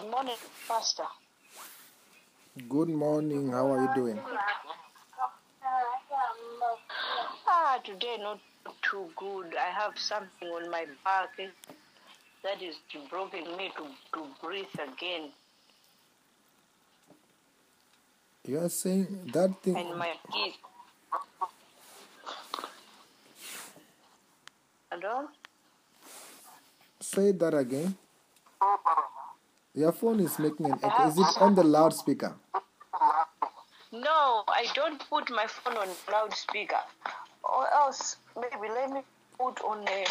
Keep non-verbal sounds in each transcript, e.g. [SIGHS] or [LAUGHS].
Good morning, Pastor. Good morning. How are you doing? Ah, today not too good. I have something on my back that is provoking me to, to breathe again. You are saying that thing. And my kids. Hello? Say that again. Your phone is making an echo. Is it on the loudspeaker? No, I don't put my phone on loudspeaker. Or else, maybe let me put on a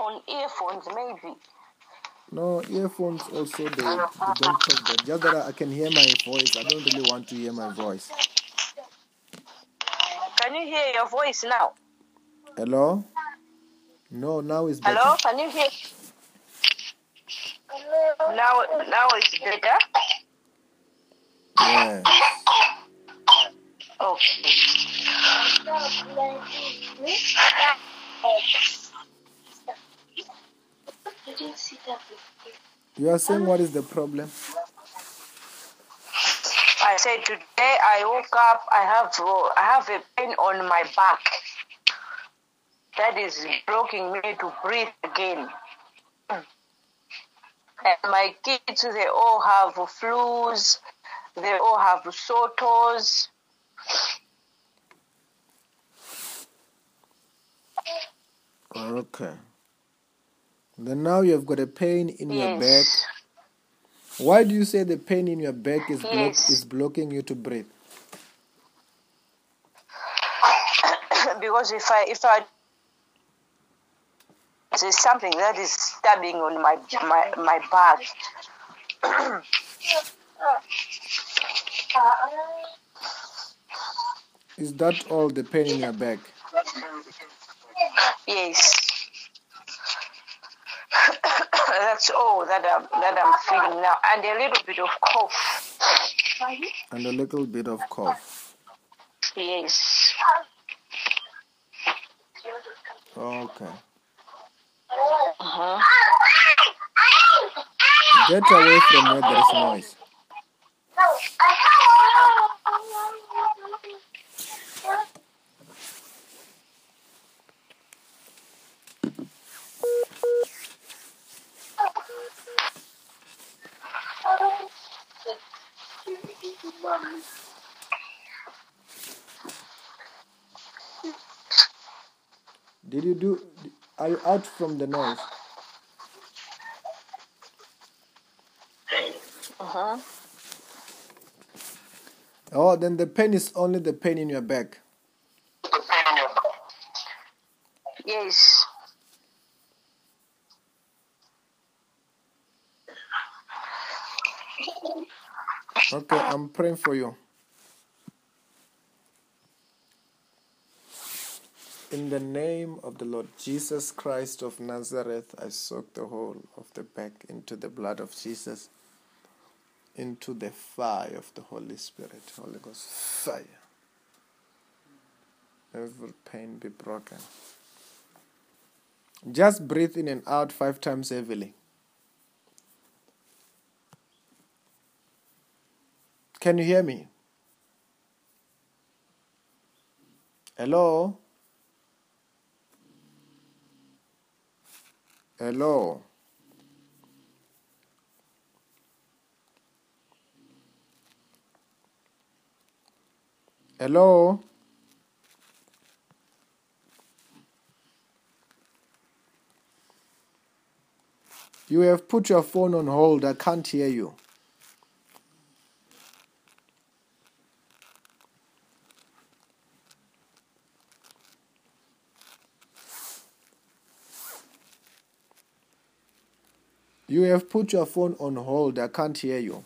on earphones, maybe. No, earphones also they, they don't talk that. Just that I can hear my voice. I don't really want to hear my voice. Can you hear your voice now? Hello? No, now it's better. Hello? Can you hear? Now, now it's better. Yeah. Okay. You are saying what is the problem? I said today I woke up. I have I have a pain on my back that is blocking me to breathe again. And my kids, they all have flus. They all have sore toes. Okay. Then now you have got a pain in your back. Yes. Why do you say the pain in your back is block, Yes. is blocking you to breathe? [COUGHS] because if I if I there's something that is stabbing on my my my back. [COUGHS] Is that all the pain in your back? Yes. [COUGHS] That's all that I'm that I'm feeling now, and a little bit of cough. And a little bit of cough. Yes. Okay. Uh-huh. Get away from where there is noise. Did you do? Are you out from the noise? Uh-huh. Oh, then the pain is only the pain in your back. The pain in your back. Yes. Okay, I'm praying for you. In the name of the Lord Jesus Christ of Nazareth, I soak the whole of the back into the blood of Jesus, into the fire of the Holy Spirit. Holy Ghost, fire. Every pain be broken. Just breathe in and out five times heavily. Can you hear me? Hello? Hello? Hello? You have put your phone on hold. I can't hear you. You have put your phone on hold. I can't hear you.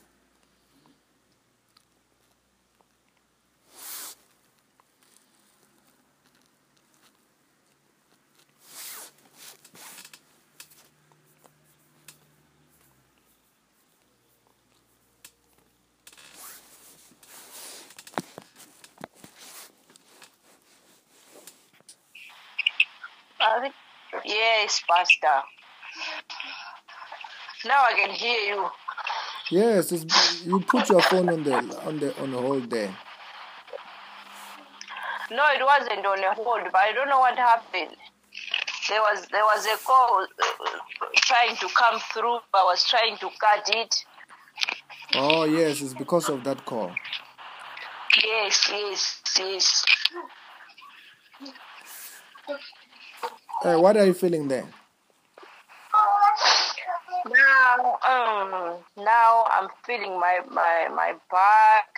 Yes, Pastor. Now I can hear you. Yes, it's, you put your phone on the on the on the hold there. No, it wasn't on a hold, but I don't know what happened. There was there was a call uh, trying to come through. I was trying to cut it. Oh yes, it's because of that call. Yes, yes, yes. Hey, what are you feeling there? Now, um, now I'm feeling my my my back.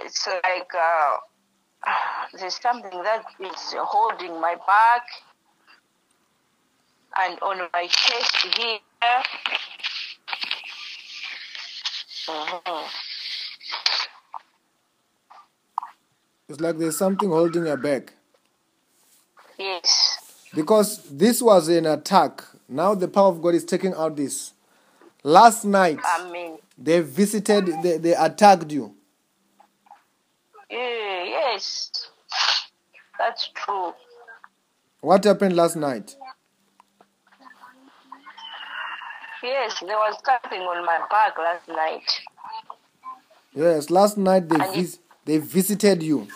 It's like uh, [SIGHS] there's something that is holding my back and on my chest here. Mhm. It's like there's something holding your back. Yes. Because this was an attack. Now the power of God is taking out this. Last night Amen. they visited, they, they attacked you. Yeah, yes. That's true. What happened last night? Yes, there was something on my back last night. Yes, last night they vis- they visited you.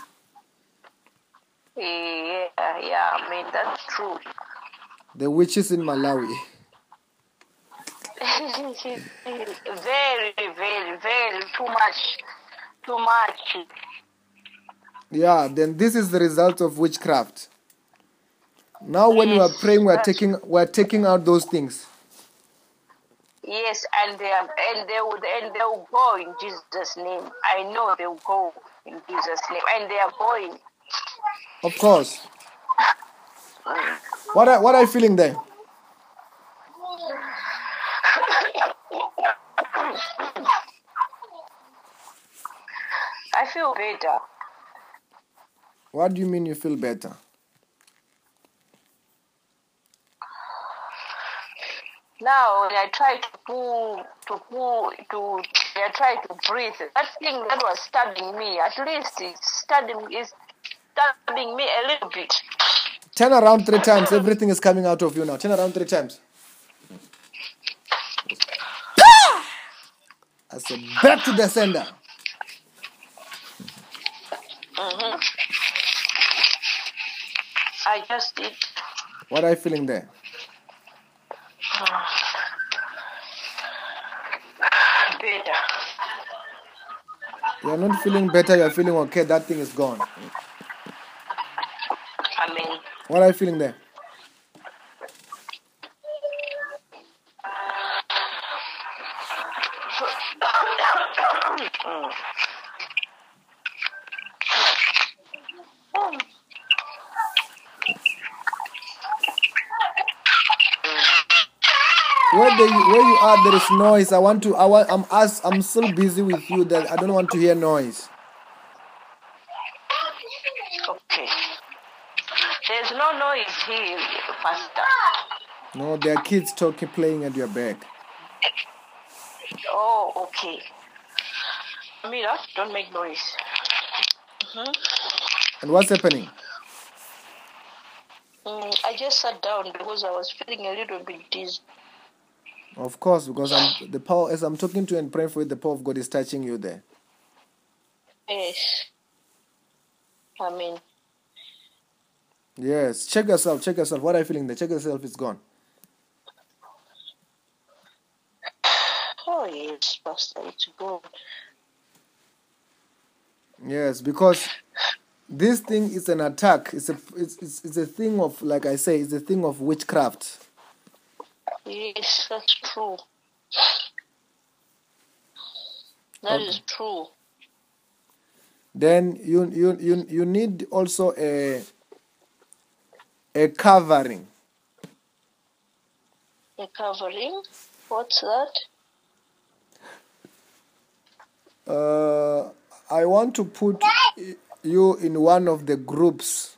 Eh, yeah, yeah, I mean, that's true. The witches in Malawi. [LAUGHS] very, very, very, too much. Too much. Yeah, then this is the result of witchcraft. Now when we are praying, we are taking we are taking out those things. Yes, and they are, and they will and they will go in Jesus' name. I know they will go in Jesus' name, and they are going. Of course. What are, what are you feeling there? I feel better. What do you mean you feel better? Now I try to pull, to pull, to I try to breathe, that thing that was stabbing me, at least it's stabbing, is stabbing me a little bit. Turn around three times. Everything is coming out of you now. Turn around three times. I said, back to the sender. Mhm. I just did. What are you feeling there? [SIGHS] better. You're not feeling better. You're feeling okay. That thing is gone. What are you feeling there? Where the where you are, there is noise. I want to. I want. I'm as I'm still busy with you. That I don't want to hear noise. okay. There's no noise here, Pastor. No, there are kids talking, playing at your back. Oh, okay. Mira, don't make noise. And what's happening? Mm, I just sat down because I was feeling a little bit dizzy. Of course, because I'm the power as I'm talking to you and praying for you, the power of God is touching you there. Yes. I mean, Yes. Check yourself. Check yourself. What are you feeling there? Check yourself. It's gone. It's good. Yes, because this thing is an attack. It's a it's, it's, it's a thing of like I say, it's a thing of witchcraft. Yes, that's true. That is true. Then you you you you need also a a covering. A covering? What's that? Uh, I want to put you in one of the groups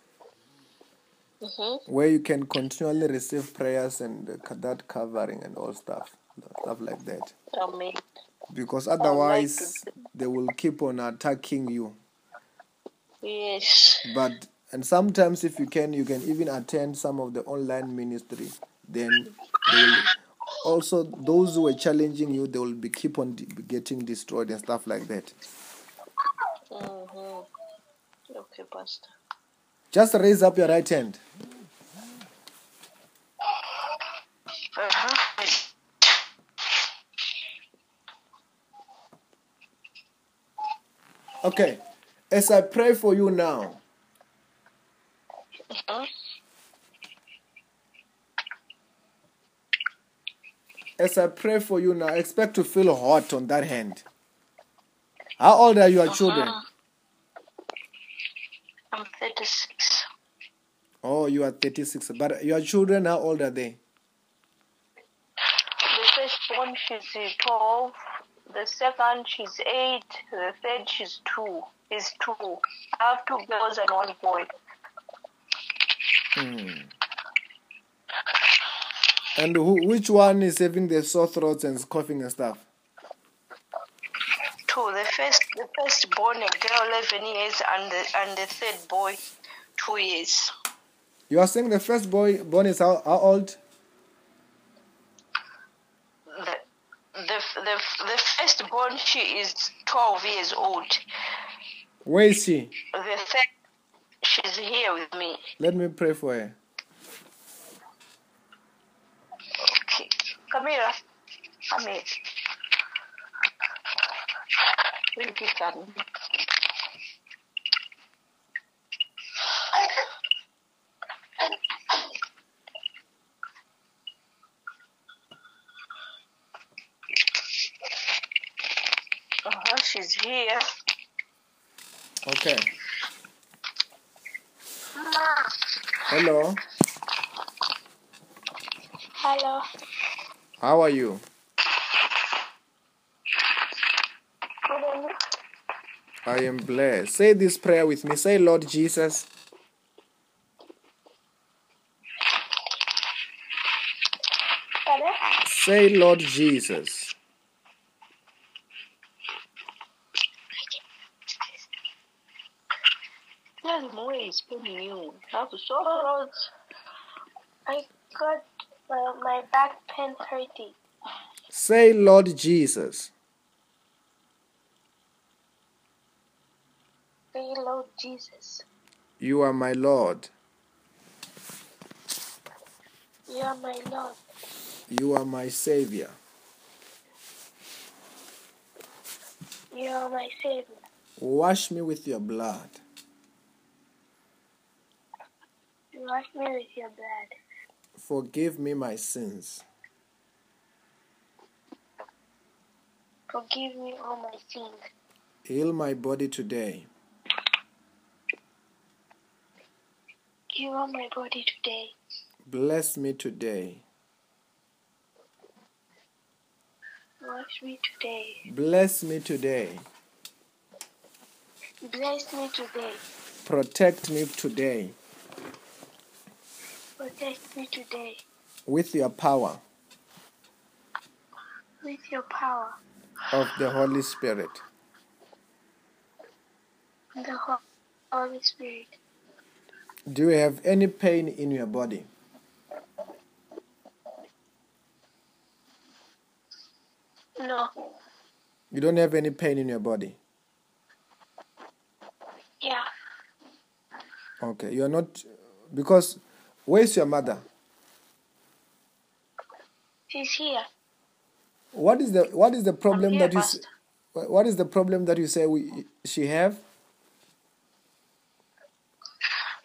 Mm-hmm. where you can continually receive prayers and uh, that covering and all stuff, stuff like that. I mean, Because otherwise, to- they will keep on attacking you. yes. But and sometimes, if you can, you can even attend some of the online ministry. Then they will also those who were challenging you, they will be keep on de- getting destroyed and stuff like that. Mm-hmm. Okay, Pastor. Just raise up your right hand. Uh-huh. Okay. As I pray for you now, as I pray for you now, I expect to feel hot on that hand. How old are your children? Uh-huh. I'm 36. Oh, you are 36. But your children, how old are they? The first one, she's uh, 12. The second, she's 8. The third, she's 2. Is 2. I have two girls and one boy. Hmm. And who, which one is having the sore throats and coughing and stuff? Two. The first, the first born, a girl, 11 years, and the, and the third boy, 2 years. You are saying the first boy born is how, how old? The, the, the, the first born, she is 12 years old. Where is she? The third, she's here with me. Let me pray for her. Okay. Come here. Come here. Thank you, son. Uh-huh, she's here. Okay. Hello. Hello. How are you? I am blessed. Say this prayer with me. Say, Lord Jesus, say, Lord Jesus, There's more is pulling you. Have sore throats. I got uh, my back pain hurting. say, Lord Jesus, Say, Lord Jesus, you are my Lord. you are my Lord. You are my Savior. You are my Savior. Wash me with your blood. You wash me with your blood. Forgive me my sins. Forgive me all my sins. Heal my body today. Heal my body today. Bless me today. Wash me today. Bless me today. Bless me today. Protect me today Protect me today with your power with your power. of the Holy Spirit. The Ho- Holy Spirit. Do you have any pain in your body? No. You don't have any pain in your body. Yeah. Okay, you're not because where's your mother? She's here. What is the what is the problem here, that you Pastor. what is the problem that you say we she have?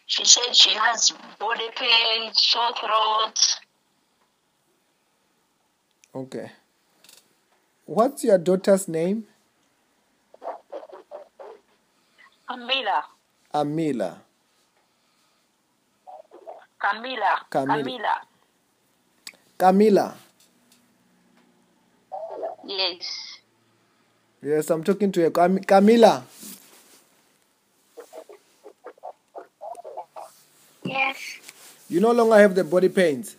She said she has body pain, sore throat. Okay. What's your daughter's name? Amila. Amila. Camila. Camila. Camila. Camila. Yes. Yes, I'm talking to you. Cam- Camila. Yes. You no longer have the body pains.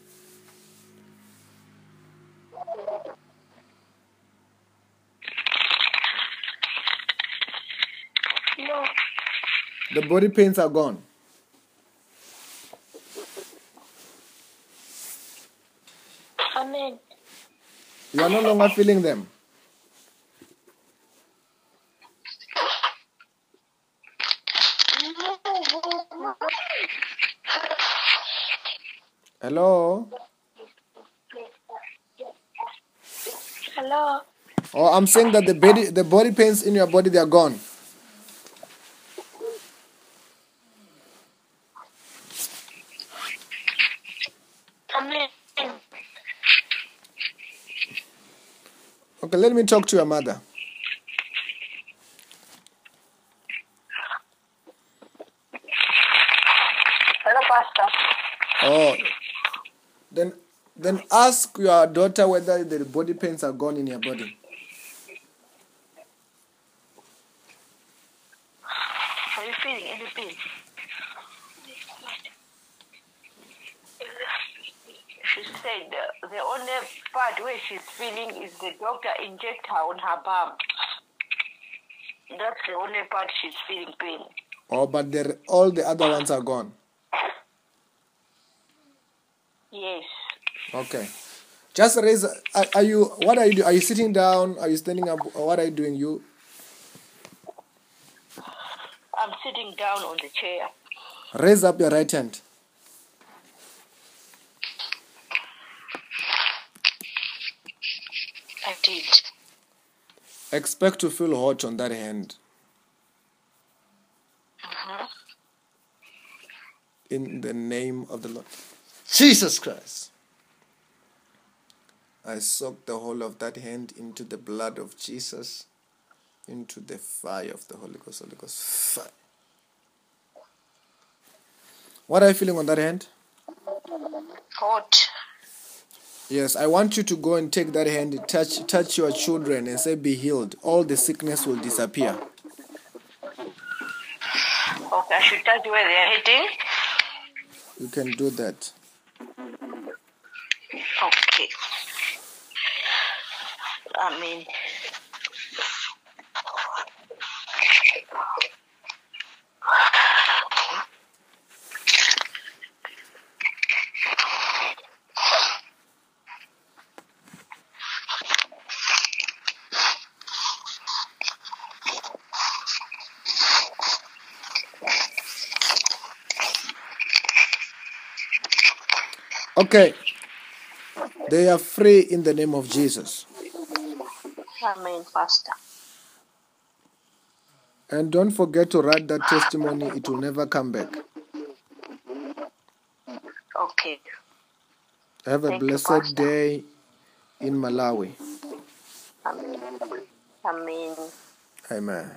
No. The body pains are gone. Amen. You are no longer feeling them. Hello? Hello. Oh, I'm saying that the body, the body pains in your body, they are gone. Come in. Okay, let me talk to your mother. Hello, Pastor. Oh, then then ask your daughter whether the body pains are gone in your body. Are you feeling any pain? She said uh, the only part where she's feeling is the doctor inject her on her bum. That's the only part she's feeling pain. Oh, but all the other ones are gone. Yes. Okay. Just raise. Are, are you? What are you? Do, are you sitting down? Are you standing up? What are you doing? You I'm sitting down on the chair. raise up your right hand. I did. Expect to feel hot on that hand. Mm-hmm. In the name of the Lord Jesus Christ. I soak the whole of that hand into the blood of Jesus, into the fire of the Holy Ghost. Holy Ghost fire. What are you feeling on that hand? Hot. Yes, I want you to go and take that hand, touch touch your children and say, Be healed. All the sickness will disappear. Okay, I should you where they're heading. You can do that. Okay. I mean, Okay. They are free in the name of Jesus. Amen, Pastor. And don't forget to write that testimony, it will never come back. Okay. Have a Thank blessed Pastor. day in Malawi. Amen. mean, Amen.